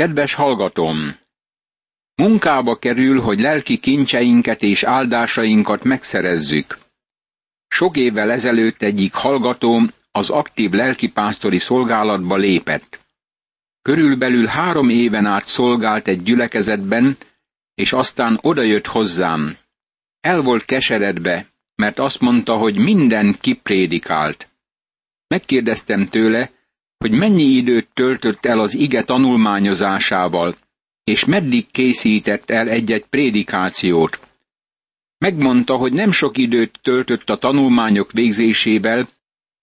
Kedves hallgatom! Munkába kerül, hogy lelki kincseinket és áldásainkat megszerezzük. Sok évvel ezelőtt egyik hallgatóm az aktív lelkipásztori szolgálatba lépett. Körülbelül három éven át szolgált egy gyülekezetben, és aztán odajött hozzám. El volt keseredve, mert azt mondta, hogy minden kiprédikált. Megkérdeztem tőle, hogy mennyi időt töltött el az ige tanulmányozásával, és meddig készített el egy-egy prédikációt. Megmondta, hogy nem sok időt töltött a tanulmányok végzésével,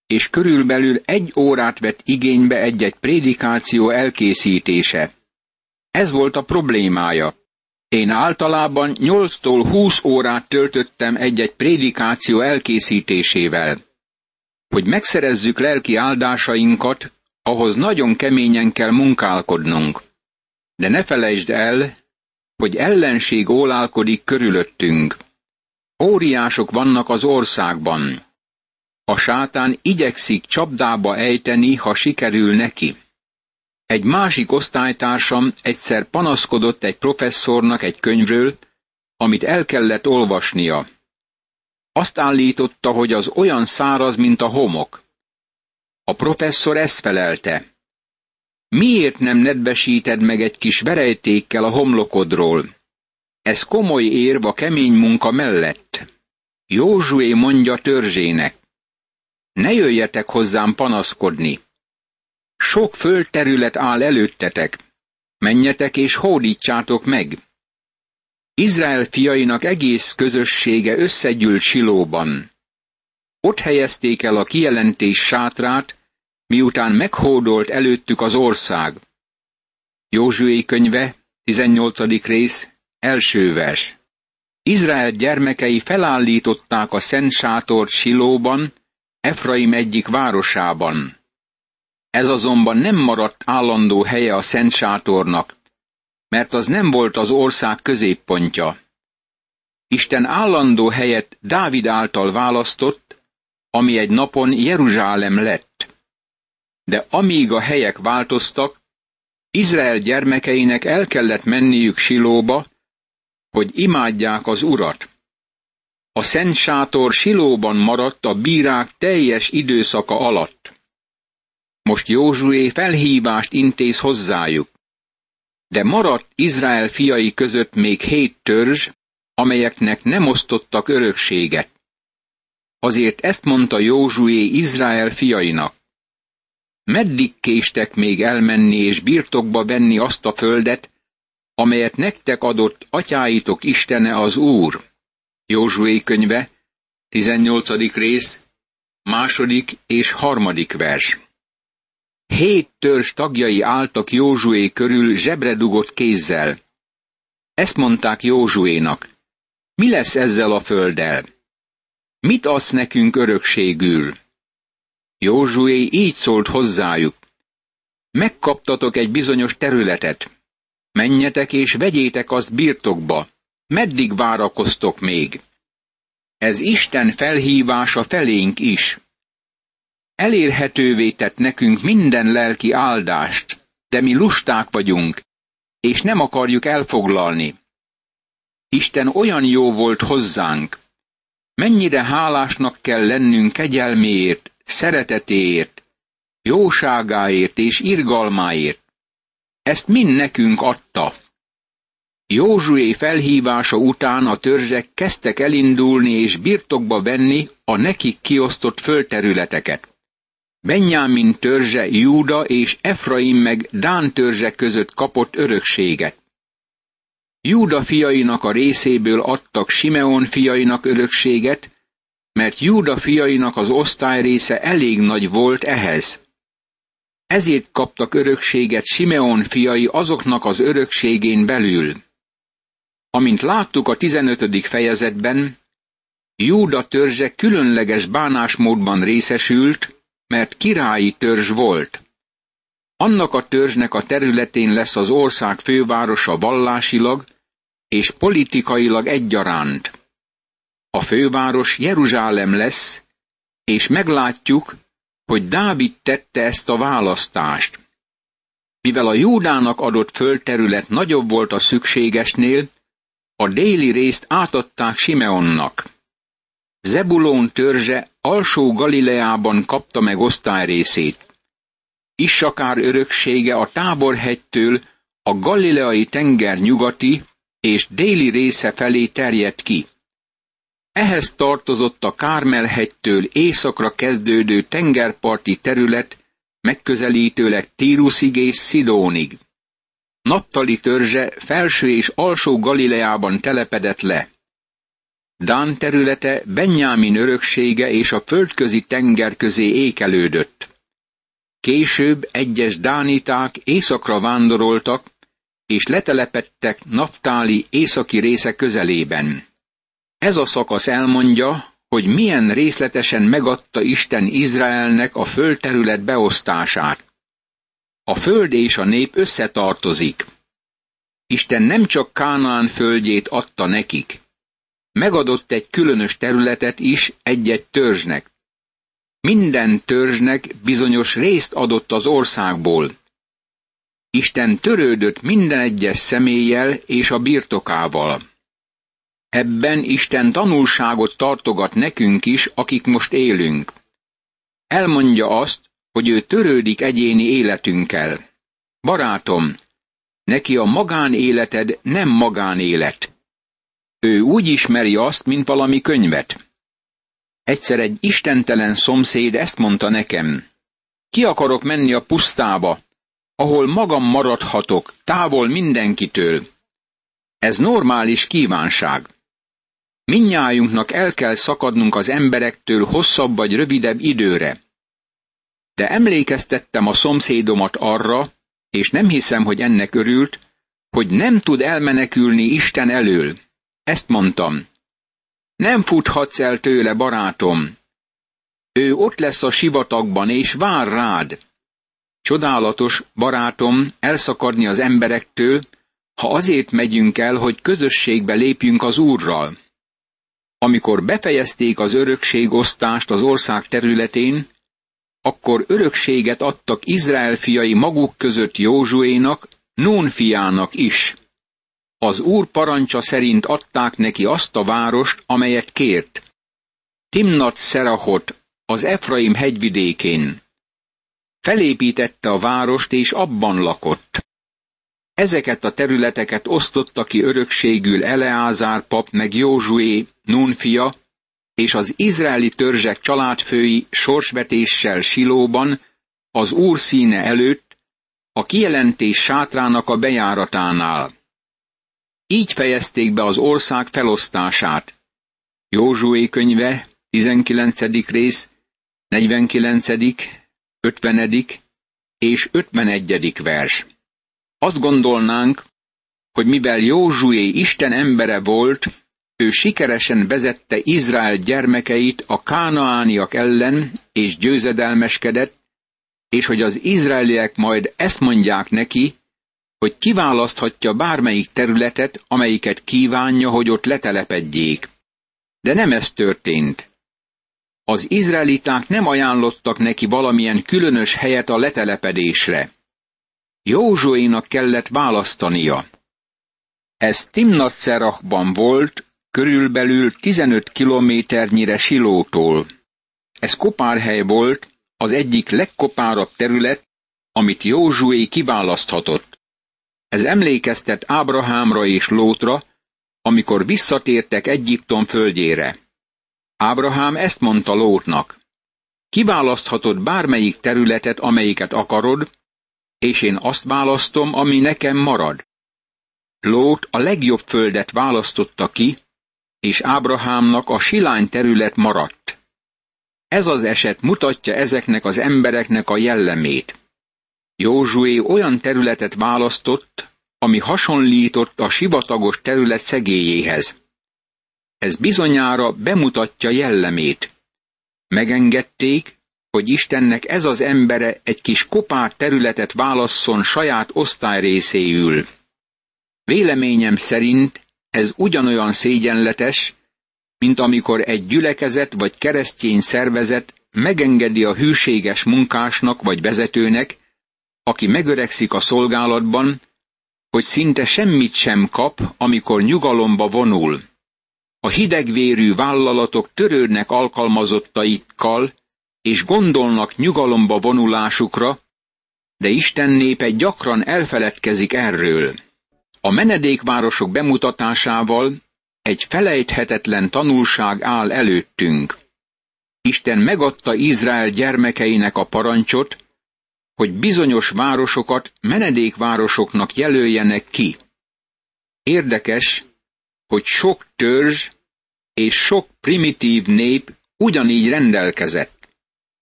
és körülbelül egy órát vett igénybe egy-egy prédikáció elkészítése. Ez volt a problémája. Én általában 8-tól 20 órát töltöttem egy-egy prédikáció elkészítésével. Hogy megszerezzük lelki áldásainkat, ahhoz nagyon keményen kell munkálkodnunk. De ne felejtsd el, hogy ellenség ólálkodik körülöttünk. Óriások vannak az országban. A sátán igyekszik csapdába ejteni, ha sikerül neki. Egy másik osztálytársam egyszer panaszkodott egy professzornak egy könyvről, amit el kellett olvasnia. Azt állította, hogy az olyan száraz, mint a homok. A professzor ezt felelte. Miért nem nedvesíted meg egy kis verejtékkel a homlokodról? Ez komoly érv a kemény munka mellett. Józsué mondja törzsének. Ne jöjjetek hozzám panaszkodni. Sok földterület áll előttetek. Menjetek és hódítsátok meg. Izrael fiainak egész közössége összegyűlt Silóban. Ott helyezték el a kijelentés sátrát, miután meghódolt előttük az ország. Józsué könyve, 18. rész, első vers. Izrael gyermekei felállították a szent sátort Silóban, Efraim egyik városában. Ez azonban nem maradt állandó helye a szent sátornak, mert az nem volt az ország középpontja. Isten állandó helyet Dávid által választott, ami egy napon Jeruzsálem lett. De amíg a helyek változtak, Izrael gyermekeinek el kellett menniük Silóba, hogy imádják az Urat. A Szent Sátor Silóban maradt a bírák teljes időszaka alatt. Most Józsué felhívást intéz hozzájuk. De maradt Izrael fiai között még hét törzs, amelyeknek nem osztottak örökséget. Azért ezt mondta Józsué Izrael fiainak. Meddig késtek még elmenni és birtokba venni azt a földet, amelyet nektek adott atyáitok Istene az Úr? Józsué könyve, 18. rész, második és harmadik vers. Hét törzs tagjai álltak Józsué körül zsebredugott kézzel. Ezt mondták Józsuénak. Mi lesz ezzel a földdel? Mit adsz nekünk örökségül? Józsué így szólt hozzájuk. Megkaptatok egy bizonyos területet. Menjetek és vegyétek azt birtokba. Meddig várakoztok még? Ez Isten felhívása felénk is. Elérhetővé tett nekünk minden lelki áldást, de mi lusták vagyunk, és nem akarjuk elfoglalni. Isten olyan jó volt hozzánk. Mennyire hálásnak kell lennünk kegyelméért, szeretetéért, jóságáért és irgalmáért. Ezt mind nekünk adta. Józsué felhívása után a törzsek kezdtek elindulni és birtokba venni a nekik kiosztott földterületeket. Benyámin törzse Júda és Efraim meg Dán törzse között kapott örökséget. Júda fiainak a részéből adtak Simeon fiainak örökséget, mert Júda fiainak az osztály része elég nagy volt ehhez. Ezért kaptak örökséget Simeon fiai azoknak az örökségén belül. Amint láttuk a 15. fejezetben, Júda törzse különleges bánásmódban részesült, mert királyi törzs volt. Annak a törzsnek a területén lesz az ország fővárosa vallásilag és politikailag egyaránt. A főváros Jeruzsálem lesz, és meglátjuk, hogy Dávid tette ezt a választást. Mivel a Júdának adott földterület nagyobb volt a szükségesnél, a déli részt átadták Simeonnak. Zebulón törzse alsó Galileában kapta meg osztályrészét. Issakár öröksége a táborhegytől a galileai tenger nyugati és déli része felé terjedt ki. Ehhez tartozott a Kármelhegytől északra kezdődő tengerparti terület, megközelítőleg Tírusig és Szidónig. Naptali törzse felső és alsó Galileában telepedett le. Dán területe Benyámin öröksége és a földközi tenger közé ékelődött. Később egyes dániták északra vándoroltak, és letelepedtek Naftáli északi része közelében. Ez a szakasz elmondja, hogy milyen részletesen megadta Isten Izraelnek a földterület beosztását. A föld és a nép összetartozik. Isten nem csak Kánaán földjét adta nekik. Megadott egy különös területet is egy-egy törzsnek. Minden törzsnek bizonyos részt adott az országból. Isten törődött minden egyes személlyel és a birtokával. Ebben Isten tanulságot tartogat nekünk is, akik most élünk. Elmondja azt, hogy ő törődik egyéni életünkkel. Barátom, neki a magánéleted nem magánélet. Ő úgy ismeri azt, mint valami könyvet. Egyszer egy istentelen szomszéd ezt mondta nekem. Ki akarok menni a pusztába, ahol magam maradhatok, távol mindenkitől. Ez normális kívánság. Minnyájunknak el kell szakadnunk az emberektől hosszabb vagy rövidebb időre. De emlékeztettem a szomszédomat arra, és nem hiszem, hogy ennek örült, hogy nem tud elmenekülni Isten elől. Ezt mondtam. Nem futhatsz el tőle, barátom. Ő ott lesz a sivatagban, és vár rád. Csodálatos, barátom, elszakadni az emberektől, ha azért megyünk el, hogy közösségbe lépjünk az Úrral. Amikor befejezték az örökségosztást az ország területén, akkor örökséget adtak Izrael fiai maguk között Józsuénak, Nún fiának is. Az úr parancsa szerint adták neki azt a várost, amelyet kért. Timnat Szerahot, az Efraim hegyvidékén. Felépítette a várost, és abban lakott. Ezeket a területeket osztotta ki örökségül Eleázár pap meg Józsué, Nun és az izraeli törzsek családfői sorsvetéssel Silóban, az úr színe előtt, a kijelentés sátrának a bejáratánál. Így fejezték be az ország felosztását. Józsué könyve, 19. rész, 49., 50. és 51. vers. Azt gondolnánk, hogy mivel Józsué Isten embere volt, ő sikeresen vezette Izrael gyermekeit a kánaániak ellen, és győzedelmeskedett, és hogy az izraeliek majd ezt mondják neki, hogy kiválaszthatja bármelyik területet, amelyiket kívánja, hogy ott letelepedjék. De nem ez történt. Az izraeliták nem ajánlottak neki valamilyen különös helyet a letelepedésre. Józsuénak kellett választania. Ez Timnat volt, körülbelül 15 kilométernyire Silótól. Ez kopárhely volt, az egyik legkopárabb terület, amit Józsué kiválaszthatott. Ez emlékeztet Ábrahámra és Lótra, amikor visszatértek Egyiptom földjére. Ábrahám ezt mondta Lótnak. Kiválaszthatod bármelyik területet, amelyiket akarod, és én azt választom, ami nekem marad. Lót a legjobb földet választotta ki, és Ábrahámnak a silány terület maradt. Ez az eset mutatja ezeknek az embereknek a jellemét. Józsué olyan területet választott, ami hasonlított a sivatagos terület szegélyéhez. Ez bizonyára bemutatja jellemét. Megengedték, hogy Istennek ez az embere egy kis kopár területet válasszon saját osztályrészéül. Véleményem szerint ez ugyanolyan szégyenletes, mint amikor egy gyülekezet vagy keresztény szervezet megengedi a hűséges munkásnak vagy vezetőnek, aki megöregszik a szolgálatban, hogy szinte semmit sem kap, amikor nyugalomba vonul. A hidegvérű vállalatok törődnek alkalmazottaikkal, és gondolnak nyugalomba vonulásukra, de Isten népe gyakran elfeledkezik erről. A menedékvárosok bemutatásával egy felejthetetlen tanulság áll előttünk. Isten megadta Izrael gyermekeinek a parancsot, hogy bizonyos városokat menedékvárosoknak jelöljenek ki. Érdekes, hogy sok törzs és sok primitív nép ugyanígy rendelkezett.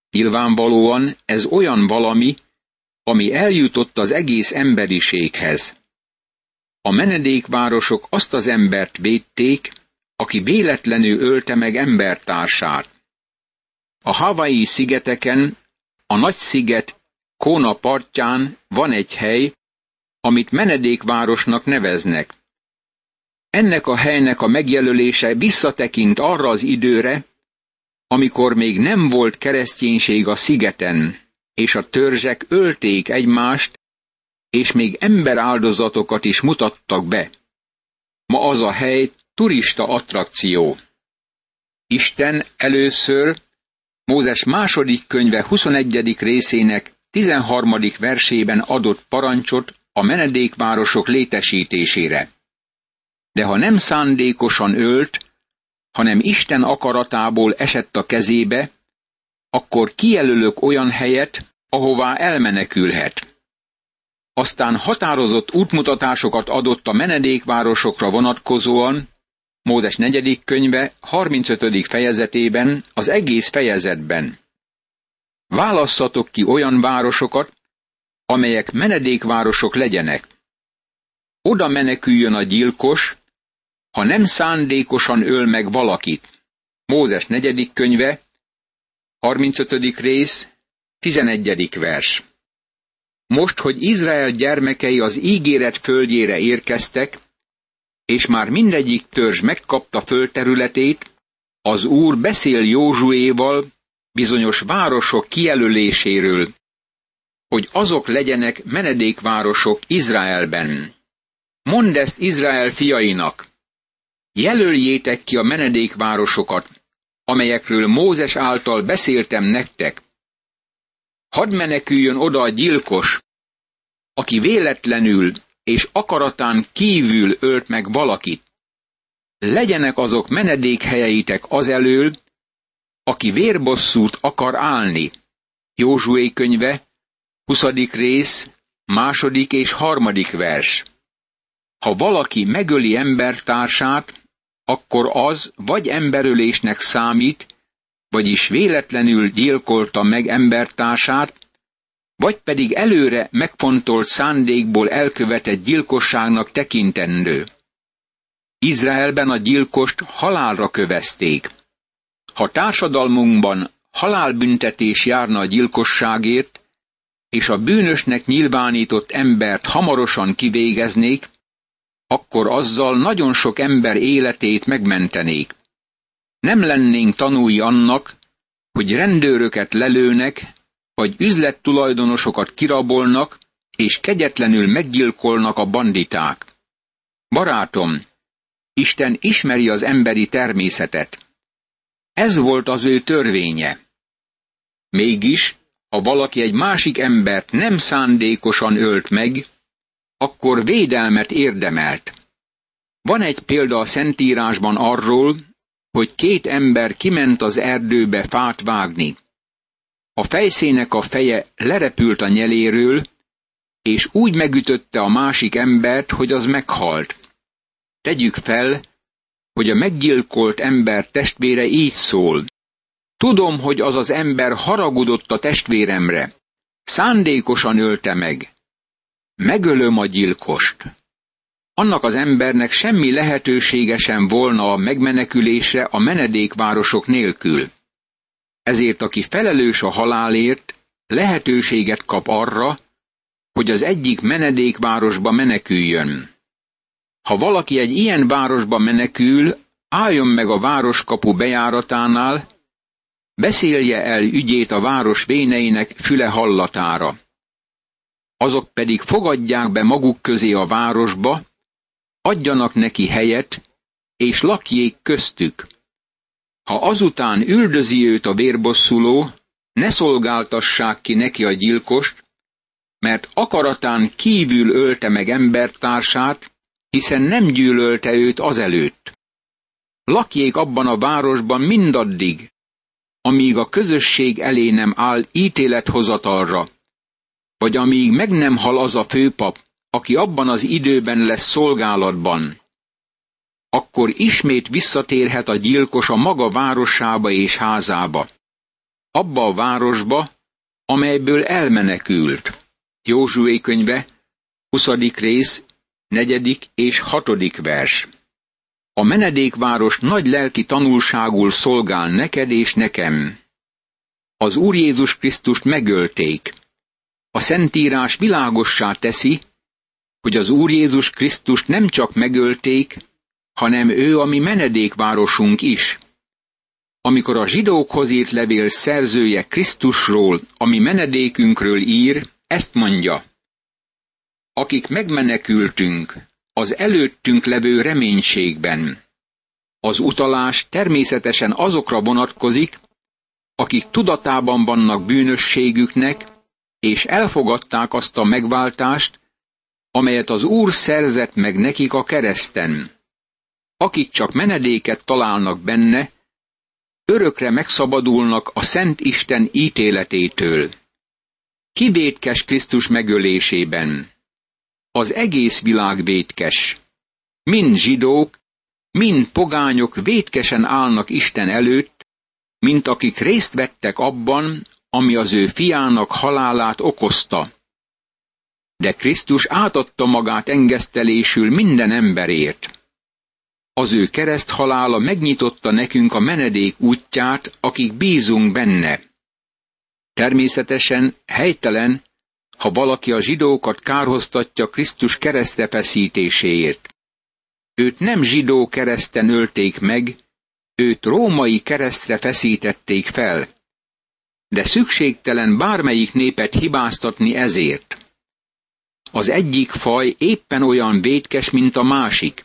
Nyilvánvalóan ez olyan valami, ami eljutott az egész emberiséghez. A menedékvárosok azt az embert védték, aki véletlenül ölte meg embertársát. A Hawaii szigeteken, a nagy sziget Kóna partján van egy hely, amit menedékvárosnak neveznek. Ennek a helynek a megjelölése visszatekint arra az időre, amikor még nem volt kereszténység a szigeten, és a törzsek ölték egymást, és még emberáldozatokat is mutattak be. Ma az a hely turista attrakció. Isten először Mózes második könyve 21. részének 13. versében adott parancsot a menedékvárosok létesítésére. De ha nem szándékosan ölt, hanem Isten akaratából esett a kezébe, akkor kijelölök olyan helyet, ahová elmenekülhet. Aztán határozott útmutatásokat adott a menedékvárosokra vonatkozóan, Mózes negyedik könyve 35. fejezetében, az egész fejezetben. Válasszatok ki olyan városokat, amelyek menedékvárosok legyenek. Oda meneküljön a gyilkos, ha nem szándékosan öl meg valakit. Mózes negyedik könyve, 35. rész, 11. vers. Most, hogy Izrael gyermekei az ígéret földjére érkeztek, és már mindegyik törzs megkapta földterületét, az Úr beszél Józsuéval bizonyos városok kijelöléséről, hogy azok legyenek menedékvárosok Izraelben. Mondd ezt Izrael fiainak, jelöljétek ki a menedékvárosokat, amelyekről Mózes által beszéltem nektek. Hadd meneküljön oda a gyilkos, aki véletlenül és akaratán kívül ölt meg valakit. Legyenek azok menedékhelyeitek azelől, aki vérbosszút akar állni. Józsué könyve, 20. rész, második és harmadik vers. Ha valaki megöli embertársát, akkor az vagy emberölésnek számít, vagyis véletlenül gyilkolta meg embertársát, vagy pedig előre megfontolt szándékból elkövetett gyilkosságnak tekintendő. Izraelben a gyilkost halálra kövezték. Ha társadalmunkban halálbüntetés járna a gyilkosságért, és a bűnösnek nyilvánított embert hamarosan kivégeznék, akkor azzal nagyon sok ember életét megmentenék. Nem lennénk tanúi annak, hogy rendőröket lelőnek, vagy üzlettulajdonosokat kirabolnak, és kegyetlenül meggyilkolnak a banditák. Barátom, Isten ismeri az emberi természetet. Ez volt az ő törvénye. Mégis, ha valaki egy másik embert nem szándékosan ölt meg, akkor védelmet érdemelt. Van egy példa a Szentírásban arról, hogy két ember kiment az erdőbe fát vágni. A fejszének a feje lerepült a nyeléről, és úgy megütötte a másik embert, hogy az meghalt. Tegyük fel, hogy a meggyilkolt ember testvére így szól. Tudom, hogy az az ember haragudott a testvéremre. Szándékosan ölte meg. Megölöm a gyilkost. Annak az embernek semmi lehetősége sem volna a megmenekülésre a menedékvárosok nélkül. Ezért aki felelős a halálért, lehetőséget kap arra, hogy az egyik menedékvárosba meneküljön. Ha valaki egy ilyen városba menekül, álljon meg a városkapu bejáratánál, beszélje el ügyét a város véneinek füle hallatára. Azok pedig fogadják be maguk közé a városba, adjanak neki helyet, és lakjék köztük. Ha azután üldözi őt a vérbosszuló, ne szolgáltassák ki neki a gyilkost, mert akaratán kívül ölte meg embertársát, hiszen nem gyűlölte őt azelőtt. Lakjék abban a városban mindaddig, amíg a közösség elé nem áll ítélethozatalra, vagy amíg meg nem hal az a főpap, aki abban az időben lesz szolgálatban. Akkor ismét visszatérhet a gyilkos a maga városába és házába. Abba a városba, amelyből elmenekült. Józsué könyve, 20. rész, 4. és 6. vers. A menedékváros nagy lelki tanulságul szolgál neked és nekem. Az Úr Jézus Krisztust megölték. A Szentírás világossá teszi, hogy az Úr Jézus Krisztust nem csak megölték, hanem ő a mi menedékvárosunk is. Amikor a zsidókhoz írt levél szerzője Krisztusról, ami menedékünkről ír, ezt mondja. Akik megmenekültünk, az előttünk levő reménységben. Az utalás természetesen azokra vonatkozik, akik tudatában vannak bűnösségüknek, és elfogadták azt a megváltást, amelyet az Úr szerzett meg nekik a kereszten. Akik csak menedéket találnak benne, örökre megszabadulnak a Szent Isten ítéletétől. Kivétkes Krisztus megölésében. Az egész világ vétkes. Mind zsidók, mind pogányok vétkesen állnak Isten előtt, mint akik részt vettek abban, ami az ő fiának halálát okozta. De Krisztus átadta magát engesztelésül minden emberért. Az ő kereszt halála megnyitotta nekünk a menedék útját, akik bízunk benne. Természetesen helytelen, ha valaki a zsidókat kárhoztatja Krisztus keresztre feszítéséért. Őt nem zsidó kereszten ölték meg, őt római keresztre feszítették fel. De szükségtelen bármelyik népet hibáztatni ezért. Az egyik faj éppen olyan vétkes, mint a másik.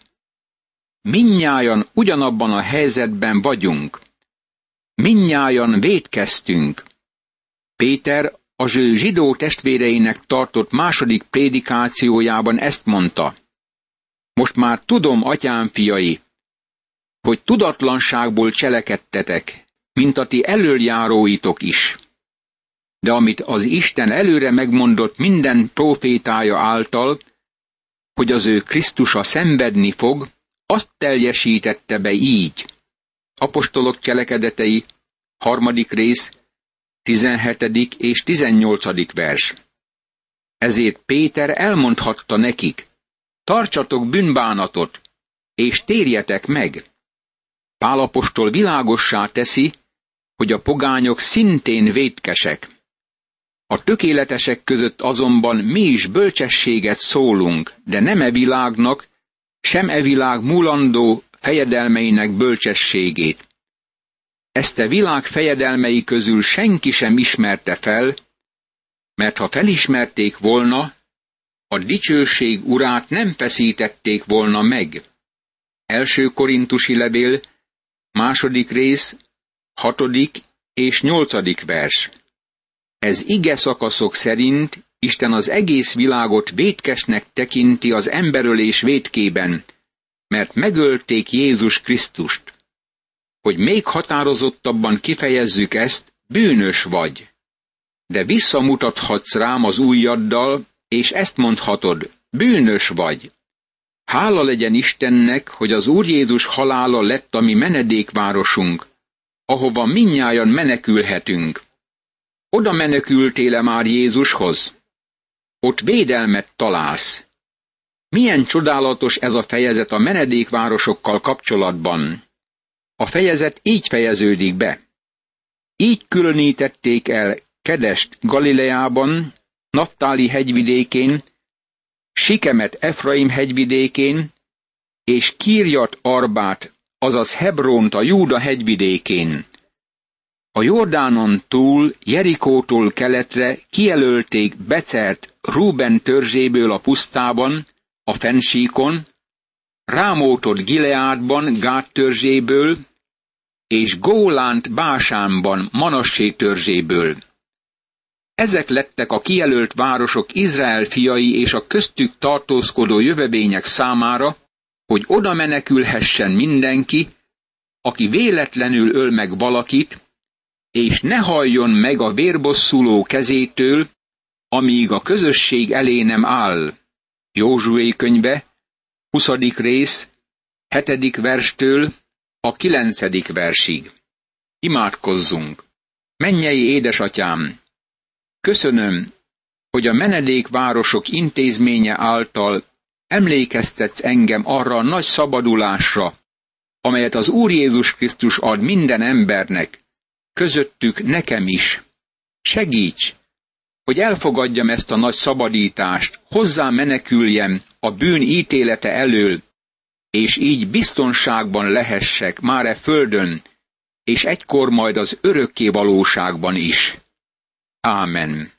Minnyájan ugyanabban a helyzetben vagyunk. Minnyájan védkeztünk. Péter a zső zsidó testvéreinek tartott második prédikációjában ezt mondta. Most már tudom, atyám fiai, hogy tudatlanságból cselekedtetek, mint a ti elöljáróitok is. De amit az Isten előre megmondott minden profétája által, hogy az ő Krisztusa szenvedni fog, azt teljesítette be így. Apostolok cselekedetei, harmadik rész, 17. és 18. vers. Ezért Péter elmondhatta nekik, tartsatok bűnbánatot, és térjetek meg. Pálapostól világossá teszi, hogy a pogányok szintén vétkesek. A tökéletesek között azonban mi is bölcsességet szólunk, de nem e világnak, sem e világ mulandó fejedelmeinek bölcsességét. Ezt a világ fejedelmei közül senki sem ismerte fel, mert ha felismerték volna, a dicsőség urát nem feszítették volna meg. Első korintusi levél, második rész, hatodik és nyolcadik vers. Ez ige szakaszok szerint Isten az egész világot vétkesnek tekinti az emberölés vétkében, mert megölték Jézus Krisztust. Hogy még határozottabban kifejezzük ezt, bűnös vagy. De visszamutathatsz rám az ujjaddal, és ezt mondhatod, bűnös vagy. Hála legyen Istennek, hogy az Úr Jézus halála lett a mi menedékvárosunk, ahova minnyájan menekülhetünk. Oda menekültél-e már Jézushoz? Ott védelmet találsz. Milyen csodálatos ez a fejezet a menedékvárosokkal kapcsolatban. A fejezet így fejeződik be. Így különítették el Kedest Galileában, Naptáli hegyvidékén, Sikemet Efraim hegyvidékén, és Kírjat Arbát, azaz Hebront a Júda hegyvidékén. A Jordánon túl Jerikótól keletre kijelölték Becert Ruben törzséből a pusztában, a fensíkon, Rámótot Gileádban Gát törzséből, és Gólánt Básánban Manassé törzséből. Ezek lettek a kijelölt városok Izrael fiai és a köztük tartózkodó jövevények számára, hogy oda menekülhessen mindenki, aki véletlenül öl meg valakit, és ne halljon meg a vérbosszuló kezétől, amíg a közösség elé nem áll. Józsué könyve, 20. rész, 7. verstől a 9. versig. Imádkozzunk! Mennyei édesatyám! Köszönöm, hogy a menedékvárosok intézménye által emlékeztetsz engem arra a nagy szabadulásra, amelyet az Úr Jézus Krisztus ad minden embernek, közöttük nekem is. Segíts, hogy elfogadjam ezt a nagy szabadítást, hozzá meneküljem a bűn ítélete elől, és így biztonságban lehessek már e földön, és egykor majd az örökké valóságban is. Ámen.